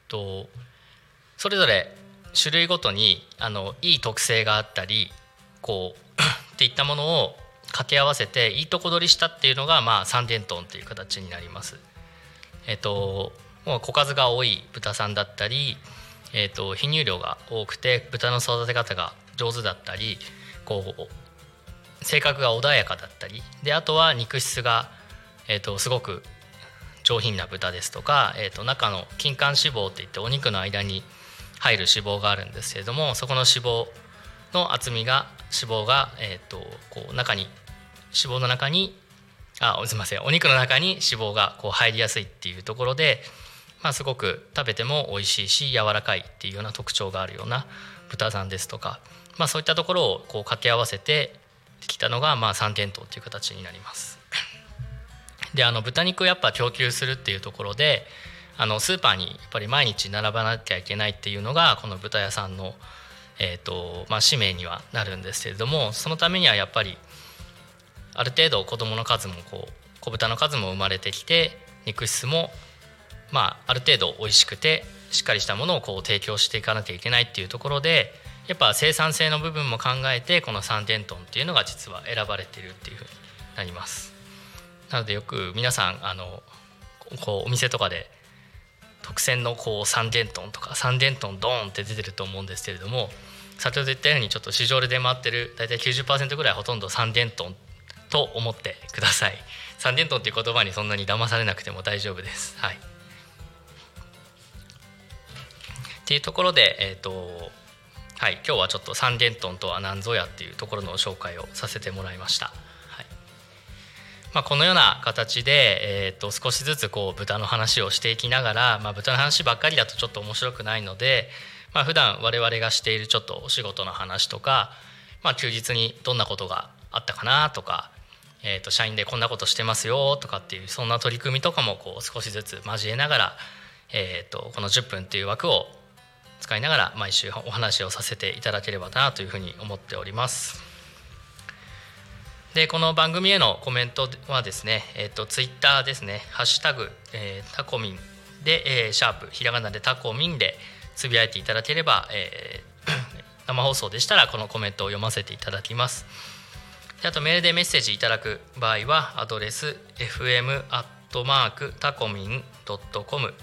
Speaker 3: とそれぞれ種類ごとにあのいい特性があったりこう *clears throat* っていったものを掛け合わせていいとこ取りしたっていうのがまあ三元豚っていう形になります。えっともう小数が多い豚さんだったりえー、と泌乳量が多くて豚の育て方が上手だったりこう性格が穏やかだったりであとは肉質が、えー、とすごく上品な豚ですとか、えー、と中の筋管脂肪っていってお肉の間に入る脂肪があるんですけれどもそこの脂肪の厚みが脂肪が、えー、とこう中に脂肪の中にあすみませんお肉の中に脂肪がこう入りやすいっていうところでまあ、すごく食べても美味しいし柔らかいっていうような特徴があるような豚さんですとか、まあ、そういったところをこう掛け合わせてできたのがまあ三元豚っていう形になります。であの豚肉をやっぱ供給するっていうところであのスーパーにやっぱり毎日並ばなきゃいけないっていうのがこの豚屋さんの、えーとまあ、使命にはなるんですけれどもそのためにはやっぱりある程度子どもの数もこう子豚の数も生まれてきて肉質もまあ、ある程度美味しくてしっかりしたものをこう提供していかなきゃいけないっていうところでやっぱ生産性の部分も考えてこの三元豚っていうのが実は選ばれているっていうふうになります。なのでよく皆さんあのこうお店とかで特選のこう三元豚とか三元豚ドーンって出てると思うんですけれども先ほど言ったようにちょっと市場で出回ってる大体90%ぐらいほとんど三元豚と思ってください。三元豚っていう言葉にそんなに騙されなくても大丈夫です。はい。っていうところで、えーとはい、今日はちょっと三元豚とは何ぞやっていうところの紹介をさせてもらいました。はいまあ、このような形で、えー、と少しずつこう豚の話をしていきながら、まあ、豚の話ばっかりだとちょっと面白くないので、まあ普段我々がしているちょっとお仕事の話とか、まあ、休日にどんなことがあったかなとか、えー、と社員でこんなことしてますよとかっていうそんな取り組みとかもこう少しずつ交えながら、えー、とこの10分っていう枠を使いながら毎週お話をさせていただければなというふうに思っております。でこの番組へのコメントはですね、えー、とツイッターですね「ハッシュタグ、えータコミンで、えーシャープひらがなでタコミンでつぶやいていただければ、えー *coughs* 生放送でしたらこのコメントを読ませていただきます。であとメールでメッセージいただく場合はアドレス fm アットマークタコミンドットコム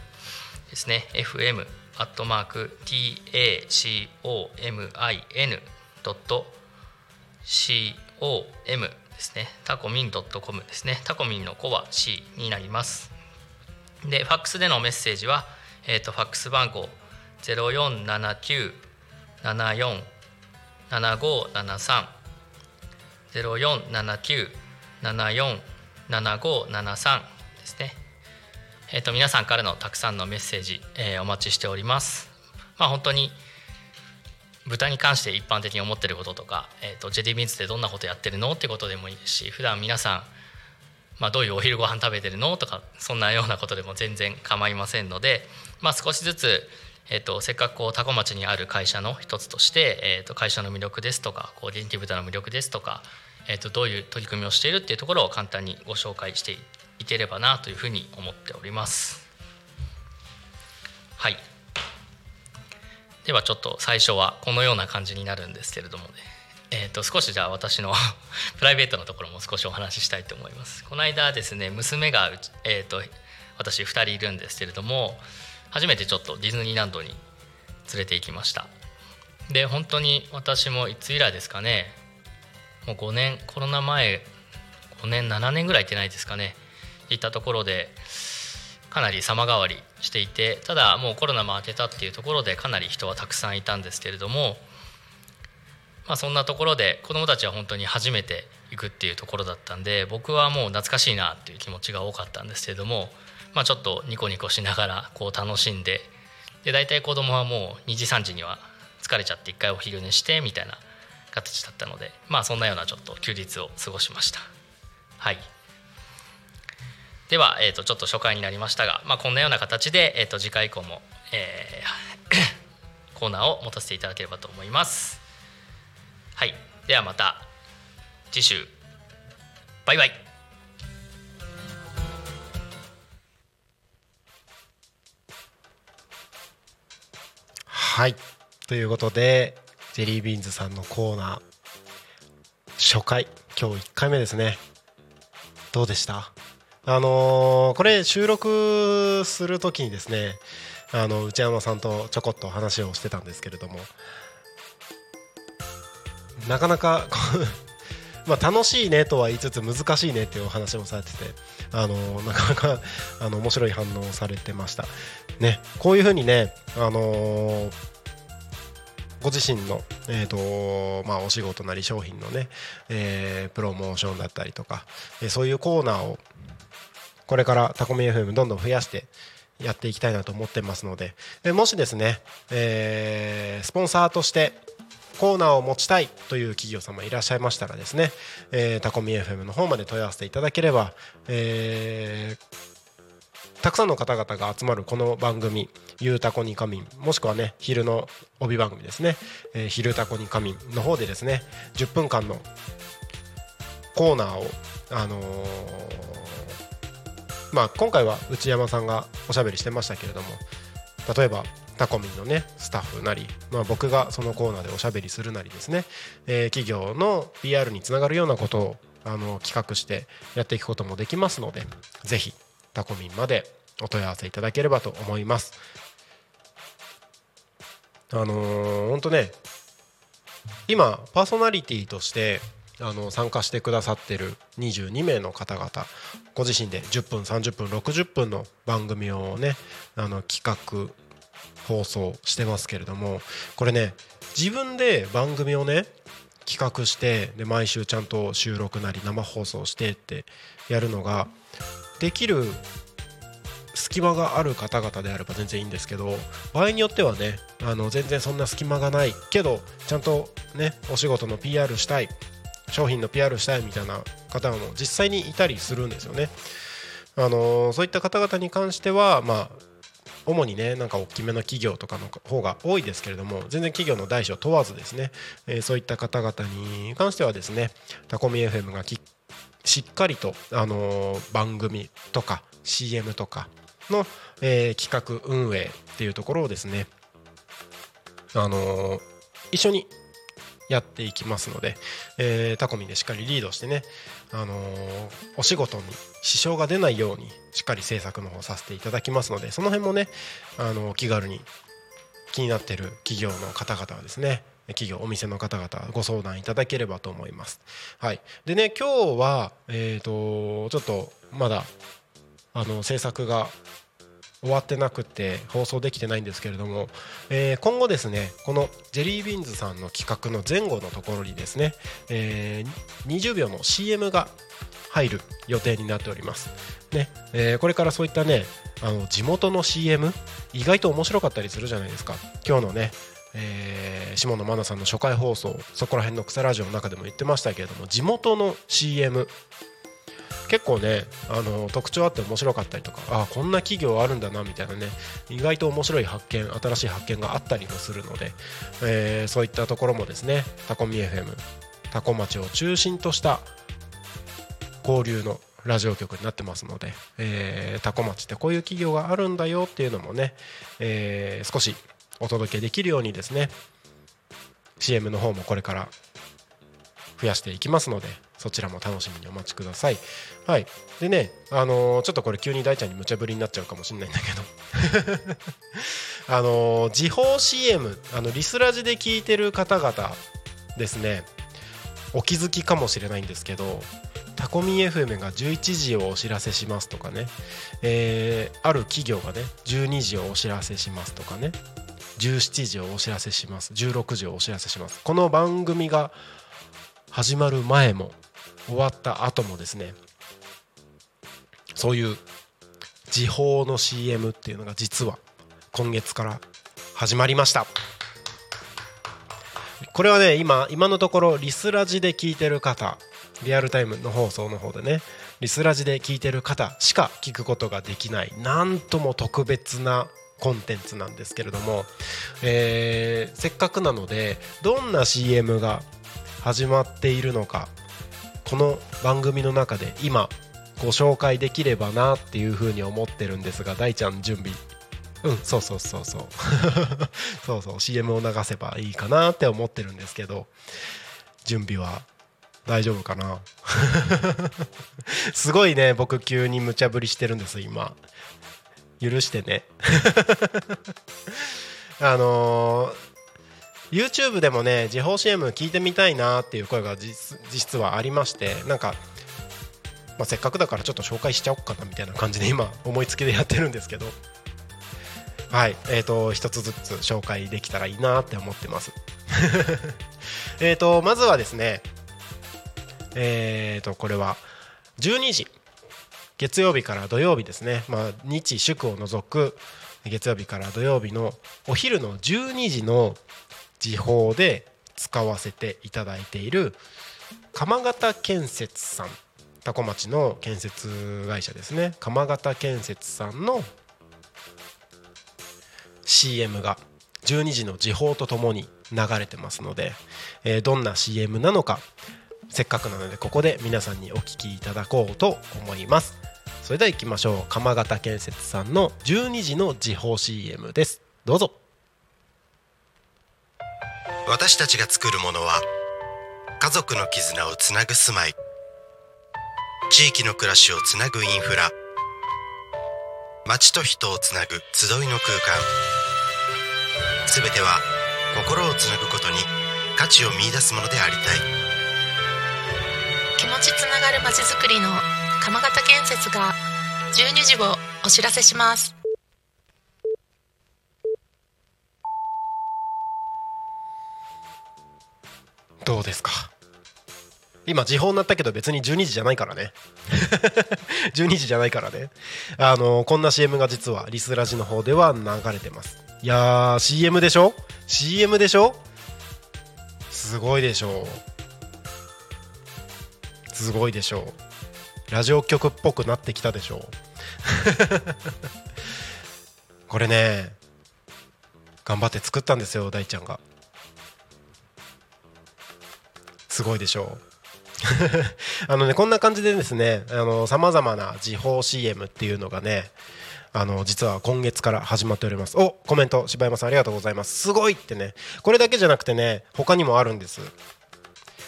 Speaker 3: ですね。fm アットマーク tacomin ドット com ですね。タコミンドットコムですね。タコミンの子は C になります。でファックスでのメッセージは、えー、とファックス番号0479747573 0479747573ですねえー、と皆さんからのたくさんのメッセージ、えーお待ちしております。まあ本当に豚に関して一般的に思ってることとか、えー、とジェディビーンズでどんなことやってるのってことでもいいですし普段皆さん、まあ、どういうお昼ご飯食べてるの？とかそんなようなことでも全然構いませんので、まあ、少しずつ、えー、とせっかくこう多古町にある会社の一つとして、えー、と会社の魅力ですとかこう元気豚の魅力ですとか、えー、とどういう取り組みをしているっていうところを簡単にご紹介していいければなというふうに思っております。はい。ではちょっと最初はこのような感じになるんですけれどもね、えー、と少しじゃあ私の *laughs* プライベートのところも少しお話ししたいと思います。この間ですね娘が、えー、と私2人いるんですけれども初めてちょっとディズニーランドに連れて行きました。で本当に私もいつ以来ですかね。もう5年コロナ前5年7年ぐらい行ってないですかね。行ったところでかなり様変わりしていてただもうコロナも明けたっていうところでかなり人はたくさんいたんですけれども、まあ、そんなところで子どもたちは本当に初めて行くっていうところだったんで僕はもう懐かしいなっていう気持ちが多かったんですけれども、まあ、ちょっとニコニコしながらこう楽しんでで大体子供はもう2時3時には疲れちゃって一回お昼寝してみたいな形だったのでまあそんなようなちょっと休日を過ごしました。はいでは、えー、とちょっと初回になりましたが、まあ、こんなような形で、えー、と次回以降も、えー *coughs* コーナーを持たせていただければと思います。はい、ではまた次週。バイバイ。
Speaker 2: はい。ということでジェリービーンズさんのコーナー初回。今日1回目ですね。どうでした？あのーこれ収録する時にですねあの内山さんとちょこっと話をしてたんですけれどもなかなか *laughs* まあ楽しいねとは言いつつ難しいねっていうお話もされててあのなかなかあの面白い反応をされてました。ねこういうふうにねあのーご自身の、えーとまあ、お仕事なり商品のね、えープロモーションだったりとか、えーそういうコーナーをこれからタコミ FM どんどん増やしてやっていきたいなと思ってますので、えもしですね、えースポンサーとしてコーナーを持ちたいという企業様いらっしゃいましたらですね、えータコミ FM の方まで問い合わせていただければ、えーたくさんの方々が集まるこの番組「ゆうたこに仮眠」もしくはね昼の帯番組ですね「えー昼たこに仮眠」の方でですね10分間のコーナーをあのーまあ今回は内山さんがおしゃべりしてましたけれども例えばタコミンのねスタッフなり、まあ、僕がそのコーナーでおしゃべりするなりですね、えー企業の PR につながるようなことをあの企画してやっていくこともできますのでぜひタコミンまでお問い合わせいただければと思います。あのー、ほんとね今パーソナリティとしてあの参加してくださってる22名の方々ご自身で10分30分60分の番組をねあの企画放送してますけれどもこれね自分で番組をね企画してで毎週ちゃんと収録なり生放送してってやるのができる隙間がある方々であれば全然いいんですけど場合によってはねあの全然そんな隙間がないけどちゃんとねお仕事の PR したい商品の PR したいみたいな方も実際にいたりするんですよね。あのそういった方々に関してはまあ主にねなんか大きめの企業とかの方が多いですけれども全然企業の大小問わずですね、えーそういった方々に関してはですねタコミ FM がしっかりと、あのー番組とか CM とかの、えー企画運営っていうところをですねあのー一緒にやっていきますので、えータコミでしっかりリードしてね、あのーお仕事に支障が出ないようにしっかり制作の方させていただきますのでその辺もね、あのー気軽に気になってる企業の方々はですね企業お店の方々ご相談いただければと思います。はい、でね今日は、えー、とちょっとまだあの制作が終わってなくて放送できてないんですけれども、えー今後ですねこのジェリービーンズさんの企画の前後のところにですね、えー20秒の CM が入る予定になっております。ねえーこれからそういったねあの地元の CM 意外と面白かったりするじゃないですか今日のね、えー下野真奈さんの初回放送そこら辺の草ラジオの中でも言ってましたけれども地元の CM 結構ねあの特徴あって面白かったりとかあこんな企業あるんだなみたいなね意外と面白い発見新しい発見があったりもするので、えーそういったところもですねタコミ FM タコ町を中心とした交流のラジオ局になってますので、えータコ町ってこういう企業があるんだよっていうのもね、えー少しお届けできるようにですね CM の方もこれから増やしていきますのでそちらも楽しみにお待ちください。はい、でね、あのーちょっとこれ急に大ちゃんに無茶ぶりになっちゃうかもしれないんだけど。*laughs* あのー時報 CM あのリスラジで聞いてる方々ですね。お気づきかもしれないんですけどタコミ FM が11時をお知らせしますとかね、えーある企業がね12時をお知らせしますとかね。17時をお知らせします。16時をお知らせします。この番組が始まる前も終わった後もですねそういう時報の CM っていうのが実は今月から始まりました。これはね今今のところリスラジで聞いてる方リアルタイムの放送の方でねリスラジで聞いてる方しか聞くことができないなんとも特別なコンテンツなんですけれども、えーせっかくなのでどんな CM が始まっているのかこの番組の中で今ご紹介できればなっていうふうに思ってるんですが大ちゃん準備。うんそうそうそうそう。*laughs* そうそう CM を流せばいいかなって思ってるんですけど準備は大丈夫かな？*laughs* すごいね僕急に無茶ぶりしてるんです今。許してね。*laughs* あのー YouTube でもね時報 CM 聞いてみたいなっていう声が実実はありましてなんか、まあ、せっかくだからちょっと紹介しちゃおうかなみたいな感じで今思いつきでやってるんですけど。はいえー、と一つずつ紹介できたらいいなって思ってます。*laughs* えとまずはですねえーとこれは12時月曜日から土曜日ですね、まあ、日祝を除く月曜日から土曜日のお昼の12時の時報で使わせていただいている鎌形建設さん多古町の建設会社ですね。鎌形建設さんの CM が12時の時報とともに流れてますので、えーどんな CM なのかせっかくなのでここで皆さんにお聞きいただこうと思います。それでは行きましょう。鎌形建設さんの12時の時報 CM です。どうぞ。
Speaker 1: 私たちが作るものは家族の絆をつなぐ住まい。地域の暮らしをつなぐインフラ。街と人をつなぐ集いの空間。すべては心をつなぐことに価値を見出すものでありたい。
Speaker 4: 気持ちつながるまちづくりの鎌形建設が12時をお知らせします。
Speaker 2: どうですか？今時報になったけど別に12時じゃないからね。*laughs* 12時じゃないからね。あのこんな CM が実はリスラジの方では流れてます。いやー CM でしょ？CM でしょ？すごいでしょう。すごいでしょう。ラジオ局っぽくなってきたでしょう。*laughs* これね頑張って作ったんですよ大ちゃんが。すごいでしょう。*laughs* あのねこんな感じでですねさまざまな時報 CM っていうのがねあの実は今月から始まっております。おコメント柴山さんありがとうございます。すごいってね。これだけじゃなくてね他にもあるんです。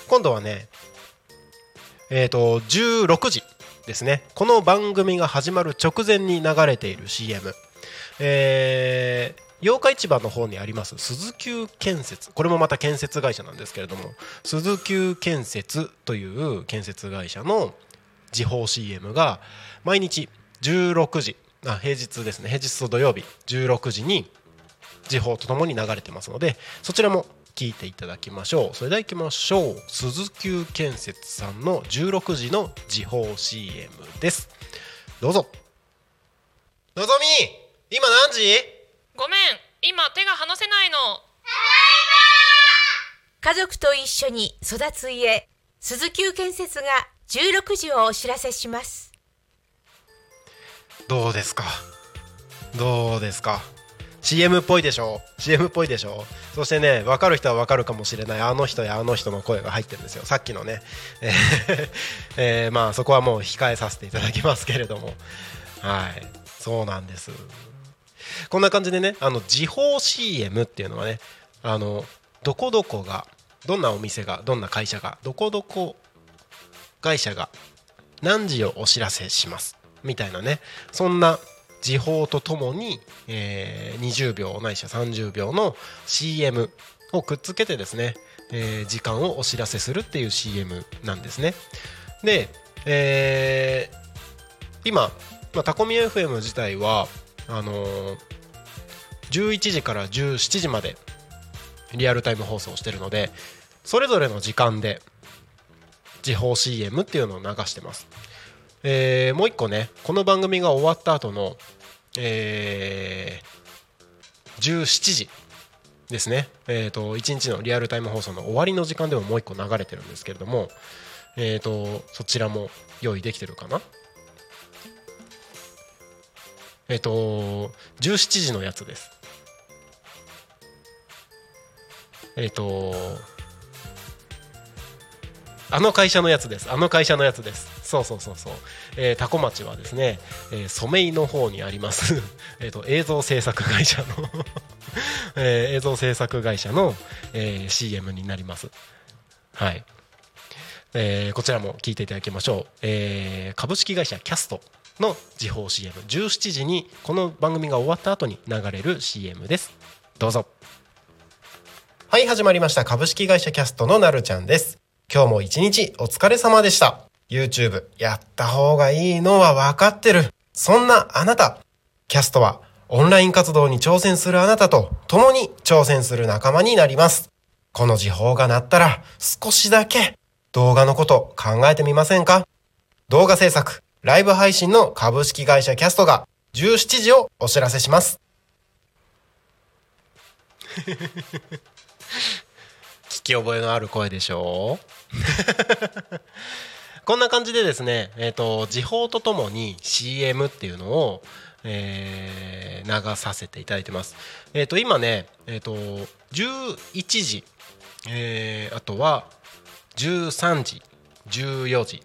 Speaker 2: 今度はねえっ、と16時ですね。この番組が始まる直前に流れている CM えー八日市場の方にあります鈴急建設。これもまた建設会社なんですけれども鈴急建設という建設会社の時報 CM が毎日16時あ平日ですね。平日と土曜日16時に時報とともに流れてますのでそちらも聞いていただきましょう。それでは行きましょう。鈴急建設さんの16時の時報 CM です。どうぞ。のぞみ今何時？
Speaker 4: ごめん。今手が離せないの。
Speaker 5: 家族と一緒に育つ家。鈴木建設が16時をお知らせします。
Speaker 2: どうですか？どうですか？CM っぽいでしょ？CM っぽいでしょ？そしてね分かる人は分かるかもしれない。あの人やあの人の声が入ってるんですよ。さっきのね、えーえーまあそこはもう控えさせていただきますけれども。はい。そうなんですこんな感じでねあの時報 CM っていうのはねあのどこどこがどんなお店がどんな会社がどこどこ会社が何時をお知らせしますみたいなねそんな時報とともに、えー20秒ないしは30秒の CM をくっつけてですね、えー時間をお知らせするっていう CM なんですね。で、えー今、まあ、タコミ FM 自体はあのー11時から17時までリアルタイム放送してるのでそれぞれの時間で時報 CM っていうのを流してます、えーもう一個ねこの番組が終わった後の、えー17時ですね、えー、と1日のリアルタイム放送の終わりの時間でももう一個流れてるんですけれども、えー、とそちらも用意できてるかな。えっ、と17時のやつです。えっ、とあの会社のやつです。あの会社のやつです。そうそうそうそう、えー、タコ町はですね、えー、染井の方にあります。*laughs* えと *laughs* 映像制作会社の、えー映像制作会社の、えー CM になります。はい、えーこちらも聞いていただきましょう、えー株式会社キャスト。の時報 CM17 時にこの番組が終わった後に流れる CM です。どうぞ。はい始まりました。株式会社キャストのなるちゃんです。今日も一日お疲れ様でした。YouTube やった方がいいのは分かってる。そんなあなた。キャストはオンライン活動に挑戦するあなたと共に挑戦する仲間になります。この時報が鳴ったら少しだけ動画のこと考えてみませんか？動画制作、ライブ配信の株式会社キャストが17時をお知らせします。*laughs* 聞き覚えのある声でしょ？う *laughs* こんな感じでですね、えっ、と、時報とともに CM っていうのを、えー流させていただいてます。えっ、と、今ね、えっ、と、11時、えーあとは13時、14時、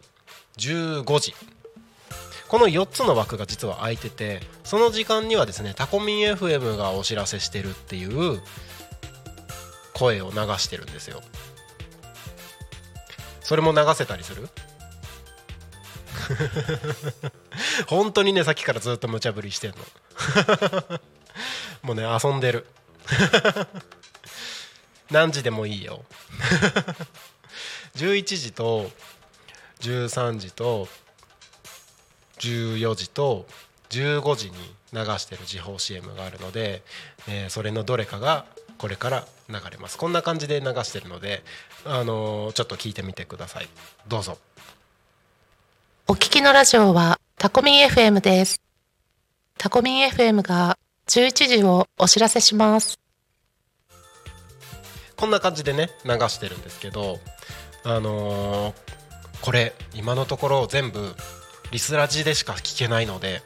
Speaker 2: 15時。この4つの枠が実は空いててその時間にはですねタコミン FM がお知らせしてるっていう声を流してるんですよ。それも流せたりする？*laughs* 本当にねさっきからずっと無茶ぶりしてんの。*laughs* もうね遊んでる。*laughs* 何時でもいいよ。11時と13時と14時と15時に流してる時報 CM があるので、えーそれのどれかがこれから流れますこんな感じで流してるので、あのーちょっと聞いてみてくださいどうぞ
Speaker 4: お聞きのラジオはタコミン FM です。タコミン FM が11時をお知らせします。
Speaker 2: こんな感じでね流してるんですけどあのーこれ今のところ全部リスラジでしか聞けないので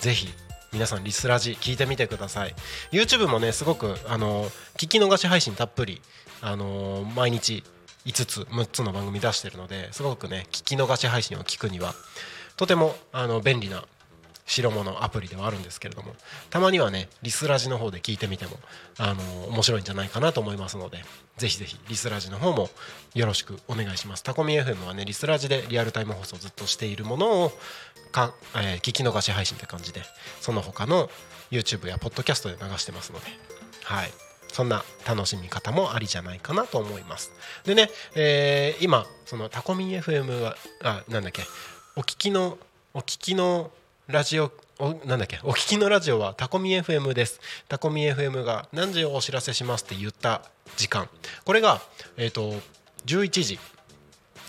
Speaker 2: ぜひ皆さんリスラジ聞いてみてください。YouTube もねすごくあの聞き逃し配信たっぷりあの毎日5つ6つの番組出してるのですごくね聞き逃し配信を聞くにはとてもあの便利な白物アプリではあるんですけれどもたまにはねリスラジの方で聞いてみてもあの面白いんじゃないかなと思いますのでぜひぜひリスラジの方もよろしくお願いします。タコミ FM はねリスラジでリアルタイム放送ずっとしているものをか、えー聞き逃し配信って感じでその他の YouTube やポッドキャストで流してますのではい。そんな楽しみ方もありじゃないかなと思います。でね、えー今そのタコミ FM はあなんだっけお聞きのお聞きのラジオおなんだっけ？お聞きのラジオはタコミ FM です。タコミ FM が何時をお知らせしますって言った時間。これがえっ、と11時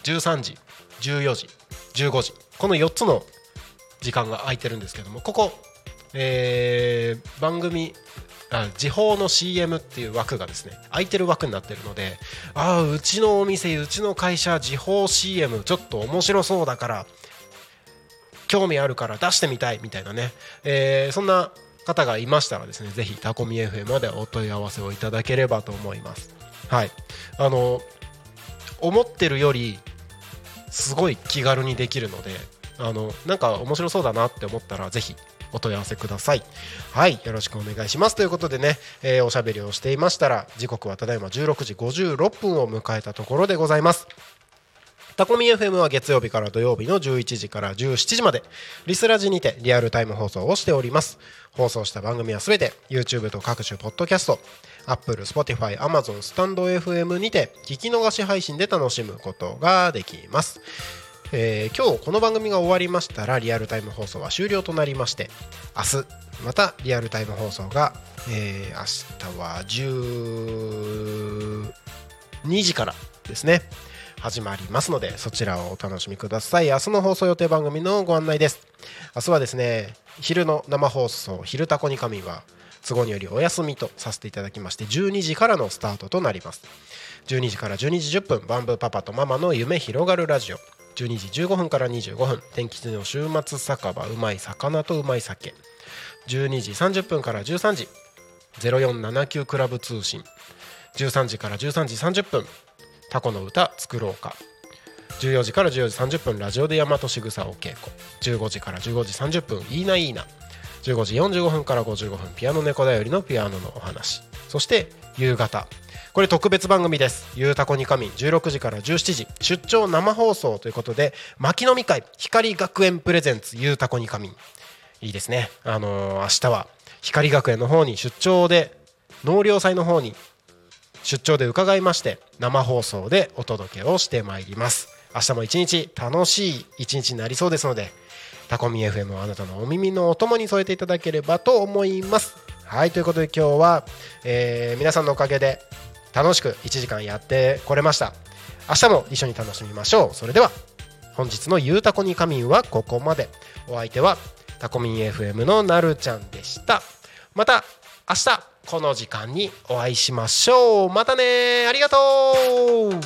Speaker 2: 13時14時15時。この4つの時間が空いてるんですけどもここ、えー番組あ時報の CM っていう枠がですね空いてる枠になってるのでああうちのお店うちの会社時報 CM ちょっと面白そうだから興味あるから出してみたいみたいなね、えーそんな方がいましたらですねぜひタコミ FM までお問い合わせをいただければと思います。はい。あの思ってるよりすごい気軽にできるのであのなんか面白そうだなって思ったらぜひお問い合わせください。はい。よろしくお願いします。ということでね、えーおしゃべりをしていましたら時刻はただいま16時56分を迎えたところでございます。タコミ FM は月曜日から土曜日の11時から17時までリスラジにてリアルタイム放送をしております。放送した番組はすべて YouTube と各種ポッドキャスト Apple、Spotify、Amazon、スタンド FM にて聞き逃し配信で楽しむことができます。えー今日この番組が終わりましたらリアルタイム放送は終了となりまして明日またリアルタイム放送が、えー明日は12時からですね。始まりますのでそちらをお楽しみください。明日の放送予定番組のご案内です。明日はですね昼の生放送「昼タコに神」は都合によりお休みとさせていただきまして12時からのスタートとなります。12時から12時10分バンブーパパとママの夢広がるラジオ。12時15分から25分天吉の週末酒場うまい魚とうまい酒。12時30分から13時0479クラブ通信。13時から13時30分タコの歌作ろうか。14時から14時30分ラジオで大和しぐさお稽古。15時から15時30分いいないいな。15時45分から55分ピアノ猫だよりのピアノのお話。そして夕方。これ特別番組です「ゆうたこにかみん」16時から17時。出張生放送ということで牧飲み会光学園プレゼンツゆうたこにかみ。んいいですね。あのー明日は光学園の方に出張で納涼祭の方に出張で伺いまして生放送でお届けをしてまいります。明日も一日楽しい一日になりそうですのでタコミ FM をあなたのお耳のお供に添えていただければと思います。はいということで今日は、えー皆さんのおかげで楽しく1時間やってこれました。明日も一緒に楽しみましょう。それでは本日の「ゆうたこに仮眠」はここまで。お相手はタコミン FM のなるちゃんでした。また明日。この時間にお会いしましょう。またね。ありがとう。